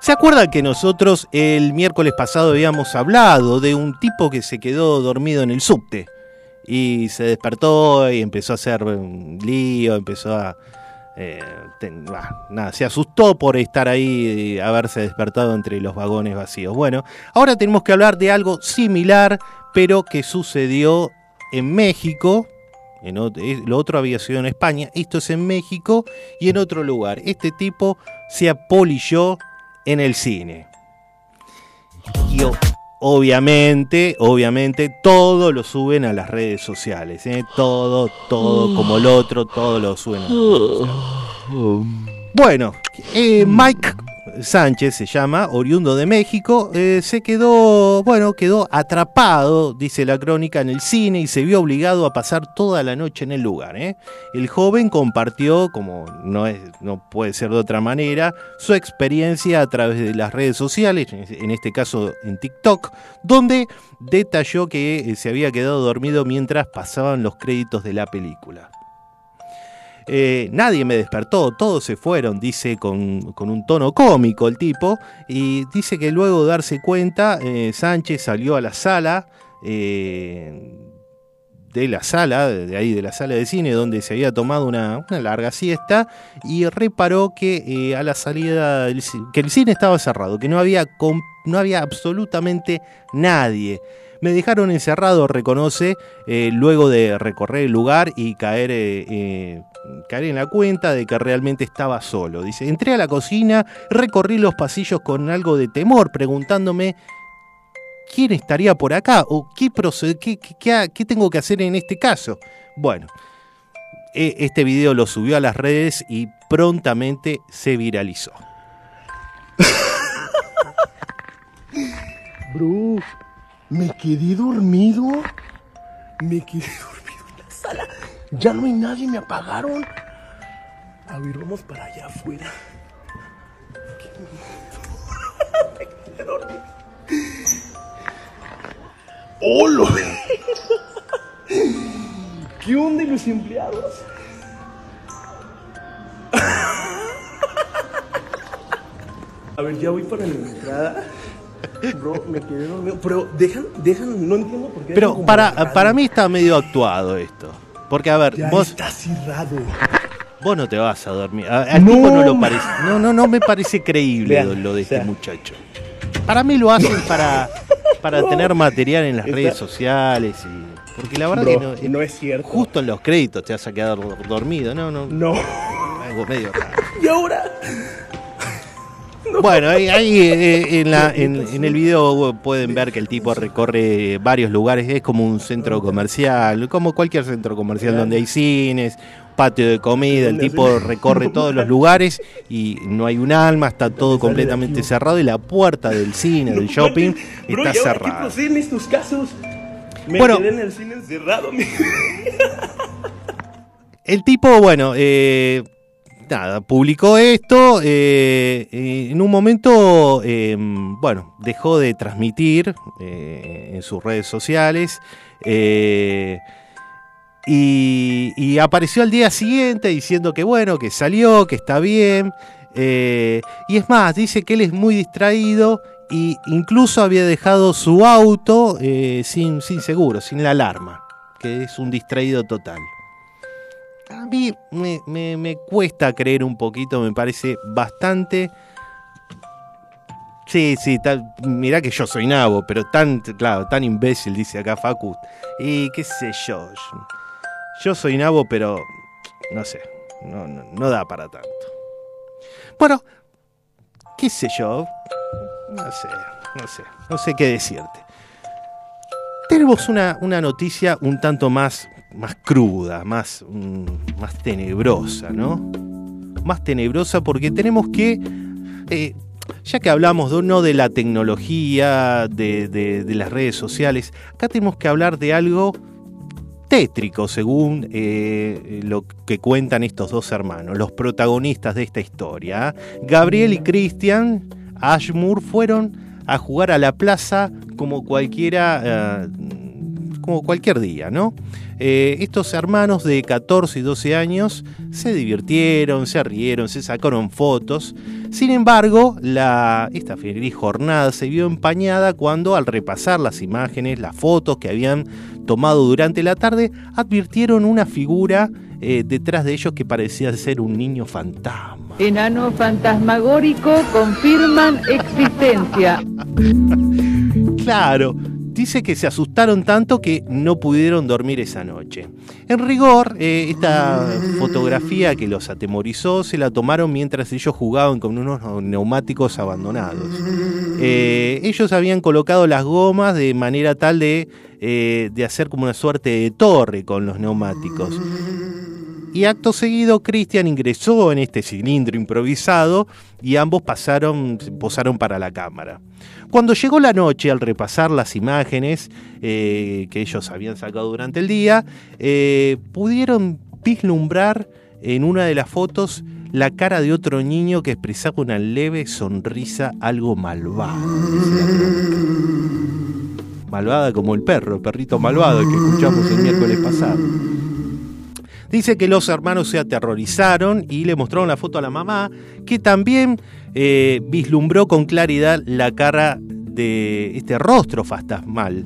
B: ¿Se acuerdan que nosotros el miércoles pasado habíamos hablado de un tipo que se quedó dormido en el subte? Y se despertó y empezó a hacer un lío, empezó a... eh, bah, nada, se asustó por estar ahí, y haberse despertado entre los vagones vacíos. Bueno, ahora tenemos que hablar de algo similar, pero que sucedió en México. Eh, lo otro había sido en España, esto es en México y en otro lugar. Este tipo se apolilló en el cine. Obviamente, obviamente, todo lo suben a las redes sociales. ¿eh? Todo, todo, como el otro, todo lo suben. a las redes sociales. [SIGHS] Bueno, eh, Mike Sánchez se llama, oriundo de México, eh, se quedó, bueno, quedó atrapado, dice la crónica, en el cine y se vio obligado a pasar toda la noche en el lugar. ¿eh? El joven compartió, como no, es, no puede ser de otra manera, su experiencia a través de las redes sociales, en este caso en TikTok, donde detalló que eh, se había quedado dormido mientras pasaban los créditos de la película. Eh, nadie me despertó, todos se fueron, dice con, con un tono cómico el tipo, y dice que luego de darse cuenta, eh, Sánchez salió a la sala, eh, de la sala, de ahí de la sala de cine, donde se había tomado una, larga siesta, y reparó que a la salida que el cine estaba cerrado, que no había, no había absolutamente nadie. Me dejaron encerrado, reconoce, eh, luego de recorrer el lugar y caer, eh, eh, caer en la cuenta de que realmente estaba solo. Dice, entré a la cocina, recorrí los pasillos con algo de temor, preguntándome quién estaría por acá o qué, tengo que hacer en este caso. Bueno, e- este video lo subió a las redes y prontamente se viralizó. [LAUGHS]
K: Bro, me quedé dormido. Me quedé [LAUGHS] dormido en la sala. Ya no hay nadie, me apagaron. A ver, vamos para allá afuera. Qué. [LAUGHS] Me quedé dormido. ¡Hola! [LAUGHS] ¿Qué onda y los empleados? A ver, ya voy para la entrada. Bro, me quedé dormido. Pero dejan, dejan, no entiendo por qué.
B: Pero para, para mí está medio actuado esto. Porque, a ver,
K: Ya
B: vos,
K: está cerrado.
B: vos no te vas a dormir. A- Al
K: No,
B: tipo no lo
K: ma-
B: parece. No, no, no me parece creíble
K: Vean,
B: lo, de
K: o sea.
B: este muchacho. Para mí lo hacen para, para [LAUGHS] tener material en las redes sociales. Y, porque la verdad
K: Bro,
B: que no,
K: no es cierto.
B: Justo en los créditos te vas a quedar dor- dormido. No, no.
K: No.
B: Algo medio raro. [LAUGHS]
K: ¿Y ahora?
B: Bueno, ahí, ahí, eh, en, la- en- en el video pueden ver que el tipo recorre varios lugares, es como un centro comercial, como cualquier centro comercial donde hay cines, patio de comida, el tipo recorre [LAUGHS] todos los lugares y no hay un alma, está todo completamente cerrado y la puerta del cine, del [LAUGHS] shopping, está
K: ¿y ahora qué
B: cerrada.
K: casos? Me
B: Bueno.
K: quedé en el cine encerrado. [LAUGHS]
B: El tipo, bueno, eh, nada, publicó esto. eh, en un momento, eh, bueno, dejó de transmitir eh, en sus redes sociales. eh, y, apareció al día siguiente diciendo que bueno, que salió, que está bien. y es más, dice que él es muy distraído y incluso había dejado su auto sin, sin seguro, sin la alarma, que es un distraído total. A mí me, me- me cuesta creer un poquito, me parece bastante... Sí, sí, tal, mirá que yo soy nabo, pero tan, claro, tan imbécil, dice acá Facu. Y qué sé yo, yo, soy nabo, pero no sé, no, no, no da para tanto. Bueno, qué sé yo, no sé, no sé, no sé qué decirte. Tenemos una, una noticia un tanto más, más cruda, más, mm, más tenebrosa, ¿no? Más tenebrosa porque tenemos que, eh, ya que hablamos de, no de la tecnología, de, de- las redes sociales, acá tenemos que hablar de algo tétrico, según eh, lo que cuentan estos dos hermanos, los protagonistas de esta historia. Gabriel y Christian Ashmore fueron a jugar a la plaza como cualquiera, eh, como cualquier día, ¿no? Eh, estos hermanos de 14 y 12 años se divirtieron, se rieron, se sacaron fotos. Sin embargo, la, esta feliz jornada se vio empañada cuando al repasar las imágenes, las fotos que habían tomado durante la tarde, advirtieron una figura eh, detrás de ellos que parecía ser un niño fantasma.
L: Enano fantasmagórico confirman existencia. [LAUGHS]
B: Claro, dice que se asustaron tanto que no pudieron dormir esa noche. En rigor, eh, esta fotografía que los atemorizó se la tomaron mientras ellos jugaban con unos neumáticos abandonados. Eh, ellos habían colocado las gomas de manera tal de, eh, de hacer como una suerte de torre con los neumáticos. Y acto seguido, Christian ingresó en este cilindro improvisado y ambos pasaron, posaron para la cámara. Cuando llegó la noche, al repasar las imágenes eh, que ellos habían sacado durante el día, eh, pudieron vislumbrar en una de las fotos la cara de otro niño que expresaba una leve sonrisa algo malvada. Malvada como el perro, el perrito malvado que escuchamos el miércoles pasado. Dice que los hermanos se aterrorizaron y le mostraron la foto a la mamá, que también eh, vislumbró con claridad la cara de este rostro fantasmal.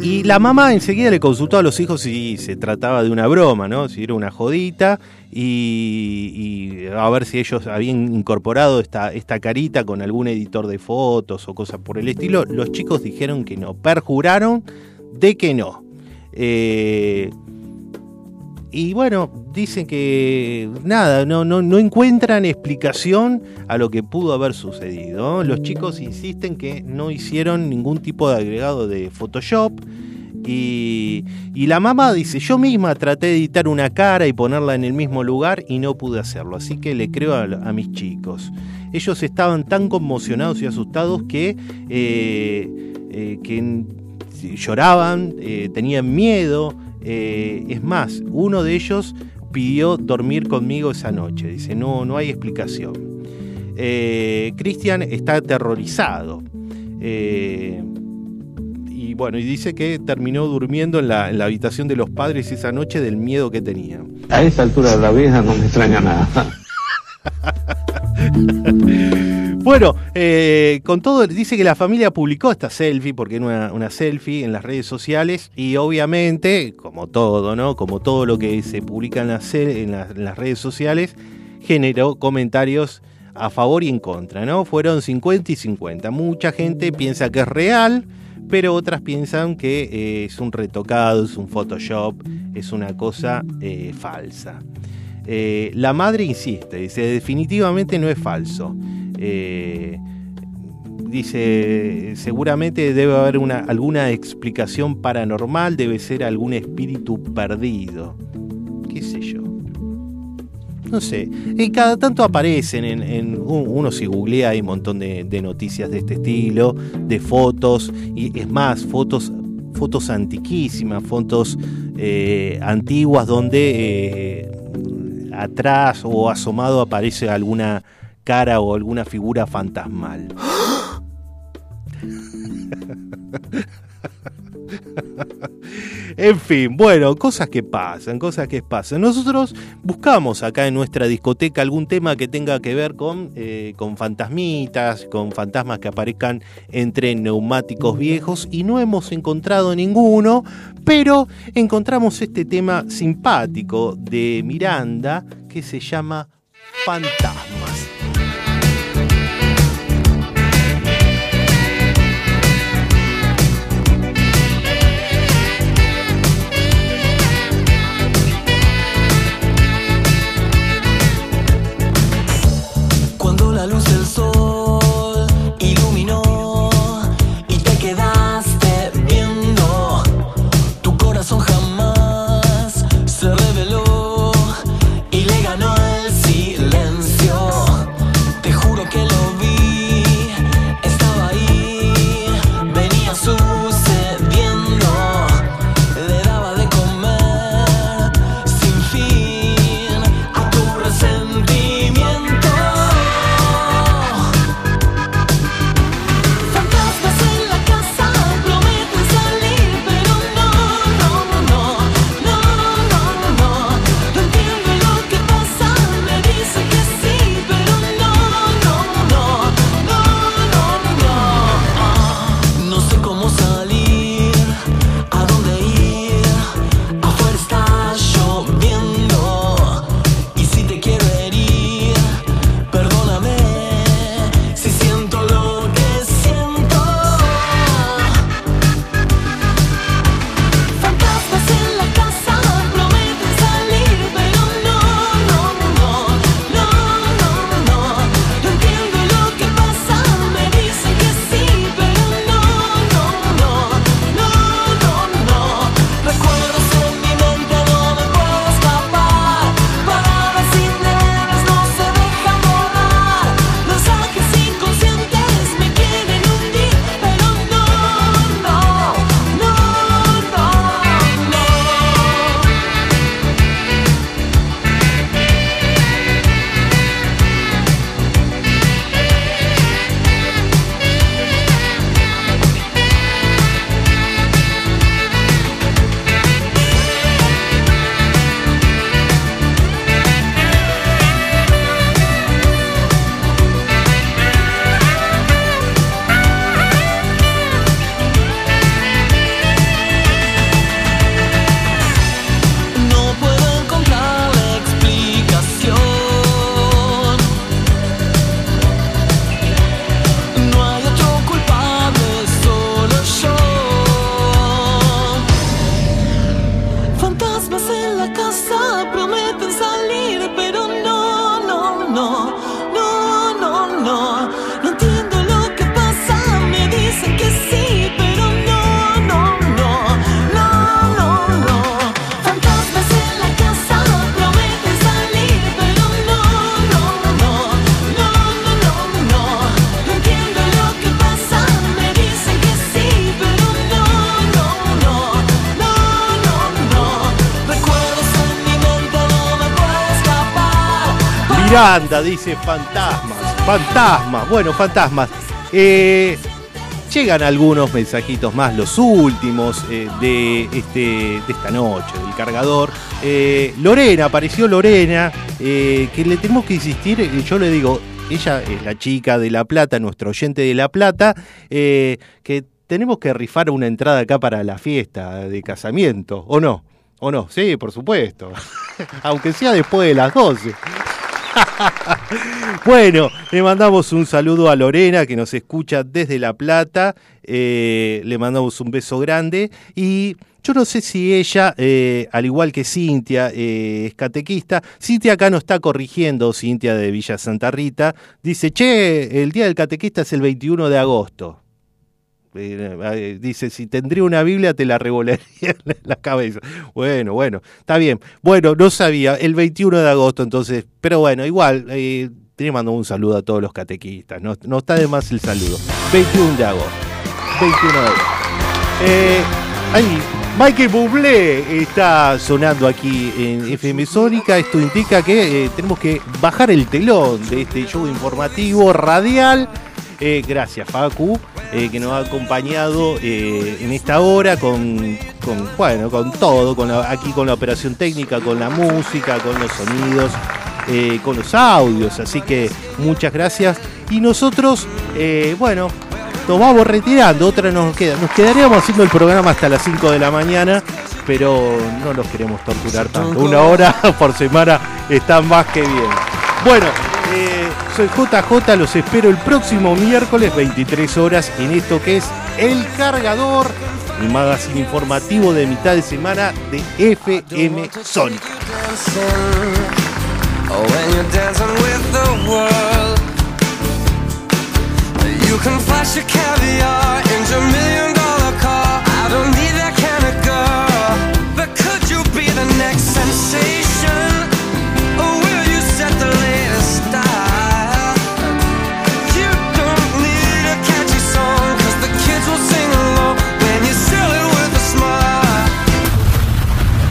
B: Y la mamá enseguida le consultó a los hijos si se trataba de una broma, ¿no? Si era una jodita y, a ver si ellos habían incorporado esta, esta carita con algún editor de fotos o cosas por el estilo. Los chicos dijeron que no, perjuraron de que no. Eh, y bueno, dicen que nada, no, no, no encuentran explicación a lo que pudo haber sucedido. Los chicos insisten que no hicieron ningún tipo de agregado de Photoshop. Y, y la mamá dice, yo misma traté de editar una cara y ponerla en el mismo lugar y no pude hacerlo, así que le creo a, mis chicos. Ellos estaban tan conmocionados y asustados que, eh, eh, que lloraban, eh, tenían miedo, eh, es más, uno de ellos pidió dormir conmigo esa noche. Dice, no, no hay explicación. Eh, Cristian está aterrorizado. Eh, y bueno, y dice que terminó durmiendo en la, en la habitación de los padres esa noche del miedo que tenía.
M: A esa altura de la vida no me extraña nada. [LAUGHS]
B: Bueno, eh, con todo, dice que la familia publicó esta selfie, porque era una, selfie en las redes sociales, y obviamente, como todo, ¿no? Como todo lo que se publica en las redes sociales, generó comentarios a favor y en contra, ¿no? Fueron 50 y 50. Mucha gente piensa que es real, pero otras piensan que eh, es un retocado, es un Photoshop, es una cosa eh, falsa. Eh, la madre insiste, dice, definitivamente no es falso. Eh, dice, seguramente debe haber una, alguna explicación paranormal, debe ser algún espíritu perdido. ¿Qué sé yo? No sé. Y cada tanto aparecen en, en- un- uno si googlea hay un montón de, noticias de este estilo, de fotos, y es más, fotos, fotos antiquísimas, fotos eh, antiguas donde eh, atrás o asomado aparece alguna cara o alguna figura fantasmal. [LAUGHS] [LAUGHS] En fin, bueno, cosas que pasan, cosas que pasan. Nosotros buscamos acá en nuestra discoteca algún tema que tenga que ver con, eh, con fantasmitas, con fantasmas que aparezcan entre neumáticos viejos y no hemos encontrado ninguno, pero encontramos este tema simpático de Miranda que se llama Fantasmas. Miranda dice fantasmas, fantasmas. Bueno, fantasmas. Eh, llegan algunos mensajitos más, los últimos eh, de, este, de esta noche, del cargador. Eh, Lorena, apareció Lorena, que le tenemos que insistir, yo le digo, ella es la chica de La Plata, nuestro oyente de La Plata, que tenemos que rifar una entrada acá para la fiesta de casamiento, ¿o no? ¿O no? Sí, por supuesto. [LAUGHS] Aunque sea después de las 12. [LAUGHS] bueno, le mandamos un saludo a Lorena que nos escucha desde La Plata. eh, le mandamos un beso grande. Y yo no sé si ella, eh, al igual que Cintia, eh, es catequista. Cintia acá nos está corrigiendo, Cintia de Villa Santa Rita. Dice, che, el día del catequista es el 21 de agosto. Eh, eh, dice, si tendría una Biblia te la revolaría [LAUGHS] en la cabeza. Bueno, bueno, está bien. Bueno, no sabía, el 21 de agosto entonces, pero bueno, igual, eh, te mando un saludo a todos los catequistas, no, no está de más el saludo. 21 de agosto. 21 de agosto. Eh, ahí, Michael Bublé está sonando aquí en FM Sónica. Esto indica que tenemos que bajar el telón de este show informativo radial. Eh, gracias, Facu, eh, que nos ha acompañado eh, en esta hora con, con, bueno, con todo, con la- aquí con la operación técnica, con la música, con los sonidos, con los audios. Así que muchas gracias. Y nosotros, bueno, nos vamos retirando. Otra nos queda. Nos quedaríamos haciendo el programa hasta las 5 de la mañana, pero no los queremos torturar tanto. Una hora [LAUGHS] por semana está más que bien. Bueno, eh, soy JJ, los espero el próximo miércoles 23 horas en esto que es El Cargador, el magazine informativo de mitad de semana de FM Sónica.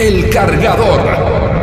A: El cargador.